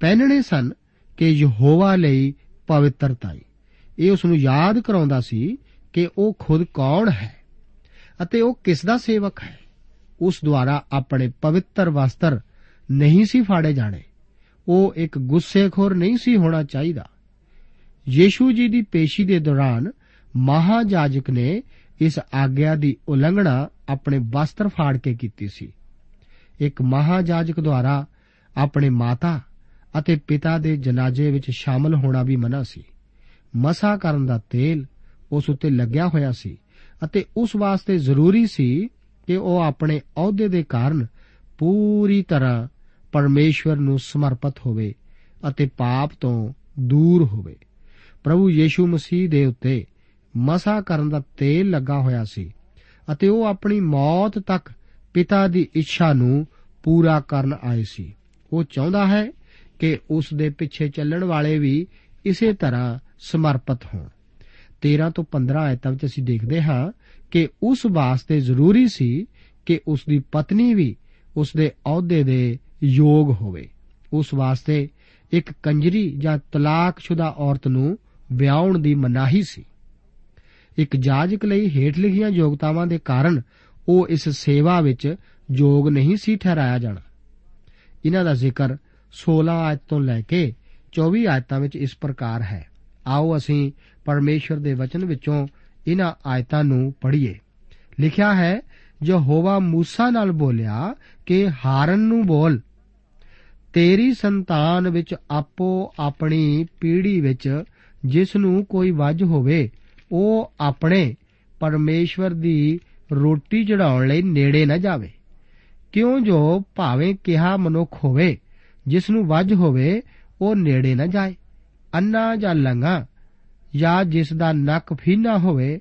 ਪਹਿਨਣੇ ਸਨ ਕਿ ਯਹੋਵਾ ਲਈ ਪਵਿੱਤਰਤਾਈ। ਇਹ ਉਸ ਨੂੰ ਯਾਦ ਕਰਾਉਂਦਾ ਸੀ ਕਿ ਉਹ ਖੁਦ ਕੌਣ ਹੈ ਅਤੇ ਉਹ ਕਿਸ ਦਾ ਸੇਵਕ ਹੈ। ਉਸ ਦੁਆਰਾ ਆਪਣੇ ਪਵਿੱਤਰ ਵਸਤਰ ਨਹੀਂ ਸੀ ਫਾੜੇ ਜਾਣੇ। ਉਹ ਇੱਕ ਗੁੱਸੇਖੋਰ ਨਹੀਂ ਸੀ ਹੋਣਾ ਚਾਹੀਦਾ। ਯੀਸ਼ੂ ਜੀ ਦੀ ਪੇਸ਼ੀ ਦੇ ਦੌਰਾਨ ਮਹਾਜਾਜਕ ਨੇ ਇਸ ਆਗਿਆ ਦੀ ਉਲੰਘਣਾ ਆਪਣੇ ਵਸਤਰ ਫਾੜ ਕੇ ਕੀਤੀ ਸੀ। ਇੱਕ ਮਹਾਜਾਜਕ ਦੁਆਰਾ ਆਪਣੇ ਮਾਤਾ ਅਤੇ ਪਿਤਾ ਦੇ ਜਨਾਜ਼ੇ ਵਿੱਚ ਸ਼ਾਮਲ ਹੋਣਾ ਵੀ ਮਨਾ ਸੀ। ਮਸਾ ਕਰਨ ਦਾ ਤੇਲ ਉਸ ਉੱਤੇ ਲੱਗਿਆ ਹੋਇਆ ਸੀ ਅਤੇ ਉਸ ਵਾਸਤੇ ਜ਼ਰੂਰੀ ਸੀ ਕਿ ਉਹ ਆਪਣੇ ਅਹੁਦੇ ਦੇ ਕਾਰਨ ਪੂਰੀ ਤਰ੍ਹਾਂ ਪਰਮੇਸ਼ਵਰ ਨੂੰ ਸਮਰਪਿਤ ਹੋਵੇ ਅਤੇ ਪਾਪ ਤੋਂ ਦੂਰ ਹੋਵੇ। ਪ੍ਰਭੂ ਯੀਸ਼ੂ ਮਸੀਹ ਦੇ ਉੱਤੇ ਮਸਾ ਕਰਨ ਦਾ ਤੇਲ ਲੱਗਾ ਹੋਇਆ ਸੀ ਅਤੇ ਉਹ ਆਪਣੀ ਮੌਤ ਤੱਕ ਪਿਤਾ ਦੀ ਇੱਛਾ ਨੂੰ ਪੂਰਾ ਕਰਨ ਆਏ ਸੀ। ਉਹ ਚਾਹੁੰਦਾ ਹੈ ਕਿ ਉਸ ਦੇ ਪਿੱਛੇ ਚੱਲਣ ਵਾਲੇ ਵੀ ਇਸੇ ਤਰ੍ਹਾਂ ਸਮਰਪਿਤ ਹੋਣ। 13 ਤੋਂ 15 ਆਇਤਾਂ ਵਿੱਚ ਅਸੀਂ ਦੇਖਦੇ ਹਾਂ ਕਿ ਉਸ ਵਾਸਤੇ ਜ਼ਰੂਰੀ ਸੀ ਕਿ ਉਸ ਦੀ ਪਤਨੀ ਵੀ ਉਸ ਦੇ ਅਹੁਦੇ ਦੇ ਯੋਗ ਹੋਵੇ। ਉਸ ਵਾਸਤੇ ਇੱਕ ਕੰਜਰੀ ਜਾਂ ਤਲਾਕਸ਼ੁਦਾ ਔਰਤ ਨੂੰ ਵਿਆਹਣ ਦੀ ਮਨਾਹੀ ਸੀ। ਇੱਕ ਜਾਜਕ ਲਈ ਹੇਠ ਲਿਖੀਆਂ ਯੋਗਤਾਵਾਂ ਦੇ ਕਾਰਨ ਉਹ ਇਸ ਸੇਵਾ ਵਿੱਚ ਯੋਗ ਨਹੀਂ ਸੀ ਠਹਿਰਾਇਆ ਜਾਣਾ। ਇਹਨਾਂ ਦਾ ਜ਼ਿਕਰ 16 ਆਇਤ ਤੋਂ ਲੈ ਕੇ 24 ਆਇਤਾਂ ਵਿੱਚ ਇਸ ਪ੍ਰਕਾਰ ਹੈ ਆਓ ਅਸੀਂ ਪਰਮੇਸ਼ਰ ਦੇ ਵਚਨ ਵਿੱਚੋਂ ਇਹਨਾਂ ਆਇਤਾਂ ਨੂੰ ਪੜ੍ਹੀਏ ਲਿਖਿਆ ਹੈ ਯਹੋਵਾ موسی ਨਾਲ ਬੋਲਿਆ ਕਿ ਹਾਰਨ ਨੂੰ ਬੋਲ ਤੇਰੀ ਸੰਤਾਨ ਵਿੱਚ ਆਪੋ ਆਪਣੀ ਪੀੜ੍ਹੀ ਵਿੱਚ ਜਿਸ ਨੂੰ ਕੋਈ ਵੱਜ ਹੋਵੇ ਉਹ ਆਪਣੇ ਪਰਮੇਸ਼ਵਰ ਦੀ ਰੋਟੀ ਚੜਾਉਣ ਲਈ ਨੇੜੇ ਨਾ ਜਾਵੇ ਕਿਉਂ ਜੋ ਭਾਵੇਂ ਕਿਹਾ ਮਨੁੱਖ ਹੋਵੇ ਜਿਸ ਨੂੰ ਵੱਜ ਹੋਵੇ, ਉਹ ਨੇੜੇ ਨਾ ਜਾਏ। ਅੰਨਾ ਜਾਂ ਲੰਗਾ ਜਾਂ ਜਿਸ ਦਾ ਨੱਕ ਫੀਨਾ ਹੋਵੇ,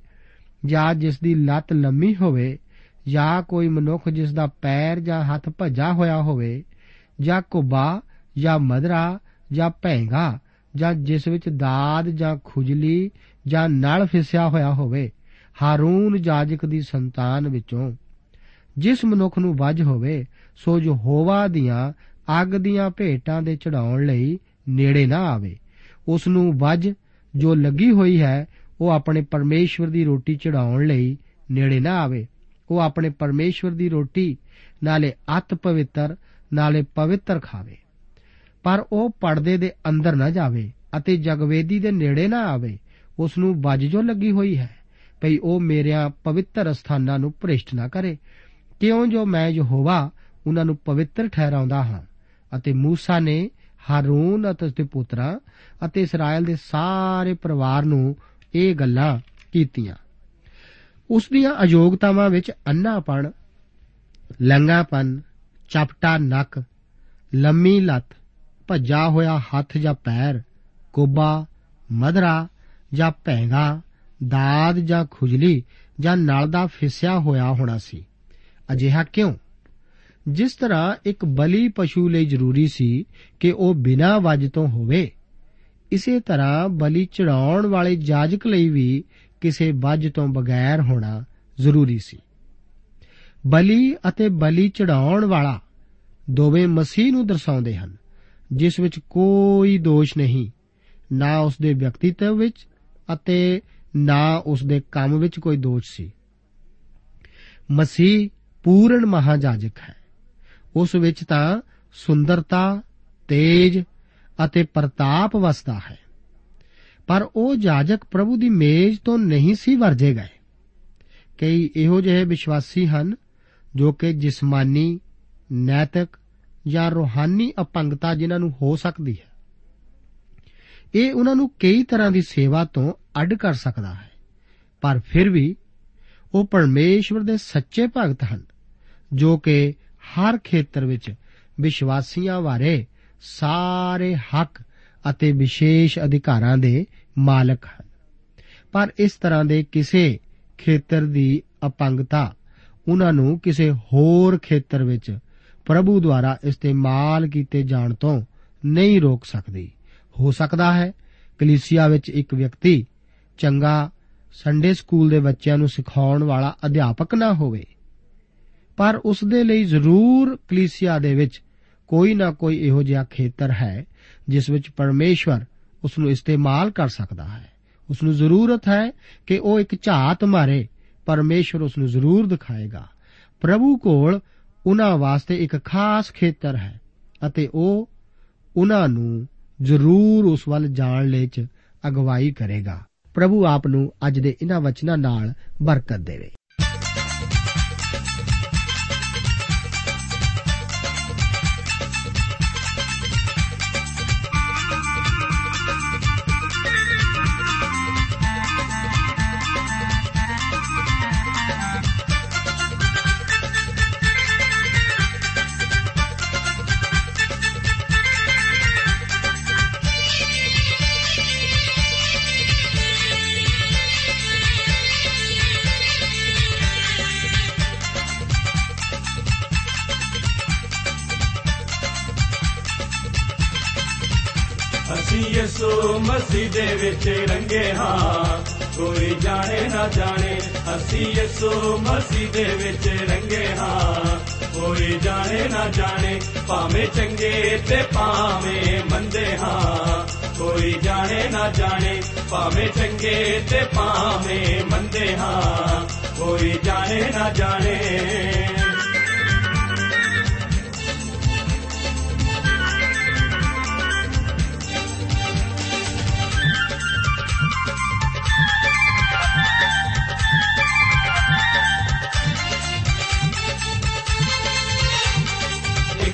ਜਾਂ ਜਿਸ ਦੀ ਲੱਤ ਲੰਮੀ ਹੋਵੇ, ਜਾਂ ਕੋਈ ਮਨੁੱਖ ਜਿਸ ਦਾ ਪੈਰ ਜਾਂ ਹੱਥ ਭੱਜਾ ਹੋਇਆ ਹੋਵੇ, ਜਾਂ ਕੁਬਾ, ਜਾਂ ਮਦਰਾ, ਜਾਂ ਭੈਂਗਾ, ਜਾਂ ਜਿਸ ਵਿੱਚ ਦਾਦ ਜਾਂ ਖੁਜਲੀ ਜਾਂ ਨਲ ਫਿਸਿਆ ਹੋਇਆ ਹੋਵੇ, ਹਾਰੂਨ ਜਾਜਕ ਦੀ ਸੰਤਾਨ ਵਿੱਚੋਂ। ਜਿਸ ਮਨੁੱਖ ਨੂੰ ਵੱਜ ਹੋਵੇ, ਸੋ ਜੋ ਹੋਵਾ ਦੀਆਂ ਅੱਗ ਦੀਆਂ ਭੇਟਾਂ ਦੇ ਚੜਾਉਣ ਲਈ ਨੇੜੇ ਨਾ ਆਵੇ। ਉਸ ਨੂੰ ਵੱਜ ਜੋ ਲੱਗੀ ਹੋਈ ਹੈ, ਉਹ ਆਪਣੇ ਪਰਮੇਸ਼ਵਰ ਦੀ ਰੋਟੀ ਚੜਾਉਣ ਲਈ ਨੇੜੇ ਨਾ ਆਵੇ। ਉਹ ਆਪਣੇ ਪਰਮੇਸ਼ਵਰ ਦੀ ਰੋਟੀ, ਨਾਲੇ ਅਤ ਪਵਿੱਤਰ, ਨਾਲੇ ਪਵਿੱਤਰ ਖਾਵੇ। ਪਰ ਉਹ ਪਰਦੇ ਦੇ ਅੰਦਰ ਨਾ ਜਾਵੇ ਅਤੇ ਜਗਵੇਦੀ ਦੇ ਨੇੜੇ ਨਾ ਆਵੇ। ਉਸ ਨੂੰ ਵੱਜ ਜੋ ਲੱਗੀ ਹੋਈ ਹੈ, ਭਈ ਉਹ ਮੇਰਿਆਂ ਪਵਿੱਤਰ ਸਥਾਨਾਂ ਨੂੰ ਭ੍ਰਿਸ਼ਟ ਨਾ ਕਰੇ। ਕਿਉਂ ਜੋ ਮੈਂ ਯਹੋਵਾ, ਉਹਨਾਂ ਨੂੰ ਪਵਿੱਤਰ ਠਹਿਰਾਉਂਦਾ ਹਾਂ? ਅਤੇ موسی ਨੇ ਹਾਰੂਨ ਅਤੇ ਉਸਦੇ ਪੁੱਤਰਾਂ ਅਤੇ ਇਸਰਾਇਲ ਦੇ ਸਾਰੇ ਪਰਿਵਾਰ ਨੂੰ ਇਹ ਗੱਲਾਂ ਕੀਤੀਆਂ ਉਸ ਦੀਆਂ ਅਯੋਗਤਾਵਾਂ ਵਿੱਚ ਅੰਨਾਪਣ ਲੰਗਾਪਨ ਚਪਟਾ ਨੱਕ ਲੰਮੀ ਲੱਤ ਭੱਜਾ ਹੋਇਆ ਹੱਥ ਜਾਂ ਪੈਰ ਕੋਬਾ ਮਧਰਾ ਜਾਂ ਭੈਂਗਾ ਦਾਦ ਜਾਂ ਖੁਜਲੀ ਜਾਂ ਨਲ ਦਾ ਫਿਸਿਆ ਹੋਇਆ ਹੋਣਾ ਸੀ ਅਜਿਹਾ ਕਿਉਂ ਜਿਸ ਤਰ੍ਹਾਂ ਇੱਕ ਬਲੀ ਪਸ਼ੂ ਲਈ ਜ਼ਰੂਰੀ ਸੀ ਕਿ ਉਹ ਬਿਨਾਂ ਵੱਜ ਤੋਂ ਹੋਵੇ, ਇਸੇ ਤਰ੍ਹਾਂ ਬਲੀ ਚੜਾਉਣ ਵਾਲੇ ਜਾਜਕ ਲਈ ਵੀ ਕਿਸੇ ਵੱਜ ਤੋਂ ਬਗੈਰ ਹੋਣਾ ਜ਼ਰੂਰੀ ਸੀ। ਬਲੀ ਅਤੇ ਬਲੀ ਚੜਾਉਣ ਵਾਲਾ ਦੋਵੇਂ ਮਸੀਹ ਨੂੰ ਦਰਸਾਉਂਦੇ ਹਨ, ਜਿਸ ਵਿੱਚ ਕੋਈ ਦੋਸ਼ ਨਹੀਂ, ਨਾ ਉਸ ਦੇ ਵਿਅਕਤੀਤਵ ਵਿੱਚ ਅਤੇ ਨਾ ਉਸ ਦੇ ਕੰਮ ਵਿੱਚ ਕੋਈ ਦੋਸ਼ ਸੀ। ਮਸੀਹ ਪੂਰਨ ਮਹਾਜਾਜਕ ਹੈ। ਉਸ ਵਿੱਚ ਤਾਂ ਸੁੰਦਰਤਾ, ਤੇਜ ਅਤੇ ਪ੍ਰਤਾਪ ਵਸਦਾ ਹੈ। ਪਰ ਉਹ ਜਾਜਕ ਪ੍ਰਭੂ ਦੀ ਮੇਜ਼ ਤੋਂ ਨਹੀਂ ਸੀ ਵਰਜੇ ਗਏ। ਕਈ ਇਹੋ ਜਿਹੇ ਵਿਸ਼ਵਾਸੀ ਹਨ ਜੋ ਕਿ ਜਿਸਮਾਨੀ, ਨੈਤਿਕ ਜਾਂ ਰੋਹਾਨੀ ਅਪੰਗਤਾ ਜਿਨ੍ਹਾਂ ਨੂੰ ਹੋ ਸਕਦੀ ਹੈ। ਇਹ ਉਹਨਾਂ ਨੂੰ ਕਈ ਤਰ੍ਹਾਂ ਦੀ ਸੇਵਾ ਤੋਂ ਅੱਡ ਕਰ ਸਕਦਾ ਹੈ। ਪਰ ਫਿਰ ਵੀ ਉਹ ਪਰਮੇਸ਼ਵਰ ਦੇ ਸੱਚੇ ਭਗਤ ਹਨ ਜੋ ਕਿ ਹਰ ਖੇਤਰ ਵਿੱਚ ਵਿਸ਼ਵਾਸੀਆਂ ਬਾਰੇ ਸਾਰੇ ਹੱਕ ਅਤੇ ਵਿਸ਼ੇਸ਼ ਅਧਿਕਾਰਾਂ ਦੇ ਮਾਲਕ ਹਨ। ਪਰ ਇਸ ਤਰ੍ਹਾਂ ਦੇ ਕਿਸੇ ਖੇਤਰ ਦੀ ਅਪੰਗਤਾ ਉਹਨਾਂ ਨੂੰ ਕਿਸੇ ਹੋਰ ਖੇਤਰ ਵਿੱਚ ਪ੍ਰਭੂ ਦੁਆਰਾ ਇਸਤੇਮਾਲ ਕੀਤੇ ਜਾਣ ਤੋਂ ਨਹੀਂ ਰੋਕ ਸਕਦੀ। ਹੋ ਸਕਦਾ ਹੈ ਕਲੀਸਿਆ ਵਿੱਚ ਇੱਕ ਵਿਅਕਤੀ ਚੰਗਾ ਸੰਡੇ ਸਕੂਲ ਦੇ ਬੱਚਿਆਂ ਨੂੰ ਸਿਖਾਉਣ ਵਾਲਾ ਅਧਿਆਪਕ ਨਾ ਹੋਵੇ। ਪਰ ਉਸ ਦੇ ਲਈ ਜ਼ਰੂਰ ਕਲੀਸਿਆ ਦੇ ਵਿੱਚ ਕੋਈ ਨਾ ਕੋਈ ਇਹੋ ਜਿਹਾ ਖੇਤਰ ਹੈ, ਜਿਸ ਵਿੱਚ ਪਰਮੇਸ਼ਵਰ ਉਸ ਨੂੰ ਇਸਤੇਮਾਲ ਕਰ ਸਕਦਾ ਹੈ। ਉਸ ਨੂੰ ਜ਼ਰੂਰਤ ਹੈ ਕਿ ਉਹ ਇੱਕ ਝਾਤ ਮਾਰੇ, ਪਰਮੇਸ਼ਵਰ ਉਸ ਨੂੰ ਜ਼ਰੂਰ ਦਿਖਾਏਗਾ। ਪ੍ਰਭੂ ਕੋਲ ਉਹਨਾਂ ਵਾਸਤੇ ਇੱਕ ਖਾਸ ਖੇਤਰ ਹੈ ਅਤੇ ਉਹ ਉਹਨਾਂ ਨੂੰ ਜ਼ਰੂਰ ਉਸ ਵੱਲ ਜਾਣ ਲਈ ਚ ਅਗਵਾਈ ਕਰੇਗਾ। ਪ੍ਰਭੂ ਆਪ ਨੂੰ ਅੱਜ ਦੇ ਇਹਨਾਂ ਵਚਨਾਂ ਨਾਲ ਬਰਕਤ ਦੇਵੇ। ਅਸੀਂ ਯਿਸੂ ਮਸੀਹ ਦੇ ਵਿੱਚ ਰੰਗੇ ਹਾਂ। ਕੋਈ ਜਾਣੇ ਨਾ ਜਾਣੇ, ਅਸੀਂ ਯਿਸੂ ਮਸੀਹ ਦੇ ਵਿੱਚ ਰੰਗੇ ਹਾਂ। ਕੋਈ ਜਾਣੇ ਨਾ ਜਾਣੇ, ਭਾਵੇਂ ਚੰਗੇ ਤੇ ਭਾਵੇਂ ਮੰਦੇ ਹਾਂ। ਕੋਈ ਜਾਣੇ ਨਾ ਜਾਣੇ, ਭਾਵੇਂ ਚੰਗੇ ਤੇ ਭਾਵੇਂ ਮੰਦੇ ਹਾਂ। ਕੋਈ ਜਾਣੇ ਨਾ ਜਾਣੇ।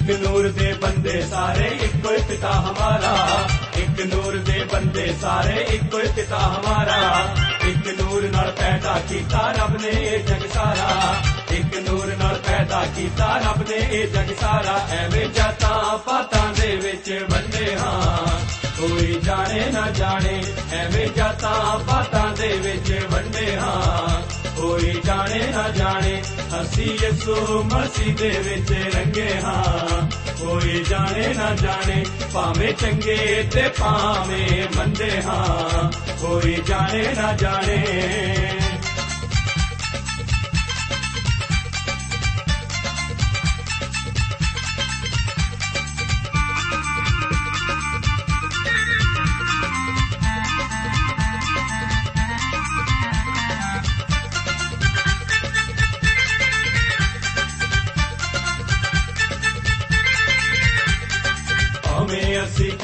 ਇੱਕ ਨੂਰ ਦੇ ਬੰਦੇ ਸਾਰੇ ਇੱਕੋ ਹੀ ਪਿਤਾ ਹਮਾਰਾ। ਇੱਕ ਨੂਰ ਦੇ ਬੰਦੇ ਸਾਰੇ ਇੱਕੋ ਹੀ ਪਿਤਾ ਹਮਾਰਾ। ਇੱਕ ਨੂਰ ਨਾਲ ਪੈਦਾ ਕੀਤਾ ਰੱਬ ਨੇ ਇਹ ਜਗ ਸਾਰਾ। ਇੱਕ ਨੂਰ ਨਾਲ ਪੈਦਾ ਕੀਤਾ ਰੱਬ ਨੇ ਇਹ ਜਗ ਸਾਰਾ। ਐਵੇਂ ਜਾਤਾਂ ਪਾਤਾਂ ਦੇ ਵਿੱਚ ਵੰਡੇ ਹਾਂ। ਕੋਈ ਜਾਣੇ ਨਾ ਜਾਣੇ, ਐਵੇਂ ਜਾਤਾਂ ਪਾਤਾਂ ਦੇ ਵਿੱਚ ਵੰਡੇ ਹਾਂ। ਕੋਈ ਜਾਣੇ ਨਾ ਜਾਣੇ, ਅਸੀਂ ਯਿਸੂ ਮਸੀਹ ਦੇ ਵਿੱਚ ਰੰਗੇ ਹਾਂ। ਕੋਈ ਜਾਣੇ ਨਾ ਜਾਣੇ, ਭਾਵੇਂ ਚੰਗੇ ਤੇ ਭਾਵੇਂ ਮੰਦੇ ਹਾਂ। ਕੋਈ ਜਾਣੇ ਨਾ ਜਾਣੇ।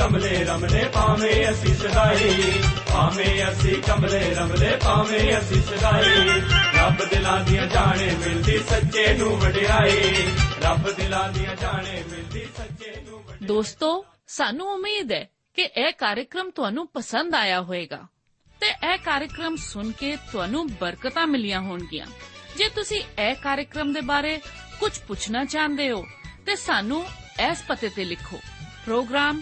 ਕਮਲੇ ਰਮਲੇ ਭਾਵੇਂ ਅਸੀਂ ਸਦਾਈ, ਭਾਵੇਂ ਅਸੀਂ ਕਮਲੇ, ਰਮਲੇ ਭਾਵੇਂ ਅਸੀਂ ਸਦਾਈ। ਰੱਬ ਦਿਲਾਂ ਦੀਆਂ ਜਾਣੇ ਮਿਲਦੀ ਸੱਚੇ ਨੂੰ ਵਡਿਆਈ। ਰੱਬ ਦਿਲਾਂ ਦੀਆਂ ਜਾਣੇ ਮਿਲਦੀ ਸੱਚੇ ਨੂੰ ਵਡਿਆਈ। ਦੋਸਤੋ, ਸਾਨੂੰ ਉਮੀਦ ਹੈ ਕਿ ਇਹ ਕਾਰਜਕ੍ਰਮ ਤੁਹਾਨੂੰ ਪਸੰਦ ਆਇਆ ਹੋਵੇਗਾ। ਤੇ ਇਹ ਕਾਰਜਕ੍ਰਮ ਸੁਣ ਕੇ ਤੁਹਾਨੂੰ ਬਰਕਤਾਂ ਮਿਲੀਆਂ ਹੋਣਗੀਆਂ। ਜੇ ਤੁਸੀਂ ਇਹ ਕਾਰਜਕ੍ਰਮ ਦੇ ਬਾਰੇ ਕੁਝ ਪੁੱਛਣਾ ਚਾਹੁੰਦੇ ਹੋ, ਤੇ ਸਾਨੂੰ ਇਸ ਪਤੇ ਤੇ ਲਿਖੋ। Programme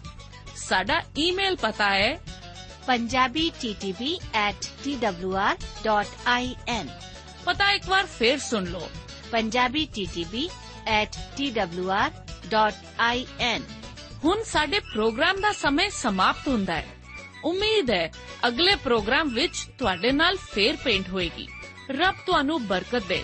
ਸਾਡਾ ਈਮੇਲ ਪਤਾ ਹੈ punjabi.ttb@twr.in ਪਤਾ ਇੱਕ ਵਾਰ ਫੇਰ ਸੁਣ ਲਓ। punjabi.ttb@twr.in ਹੁਣ ਸਾਡੇ ਪ੍ਰੋਗਰਾਮ ਦਾ ਸਮੇਂ ਸਮਾਪਤ ਹੁੰਦਾ ਹੈ। ਉਮੀਦ ਹੈ ਅਗਲੇ ਪ੍ਰੋਗਰਾਮ ਵਿੱਚ ਤੁਹਾਡੇ ਨਾਲ ਫੇਰ ਪੇਂਟ ਹੋਏਗੀ। ਰੱਬ ਤੁਹਾਨੂੰ ਬਰਕਤ ਦੇ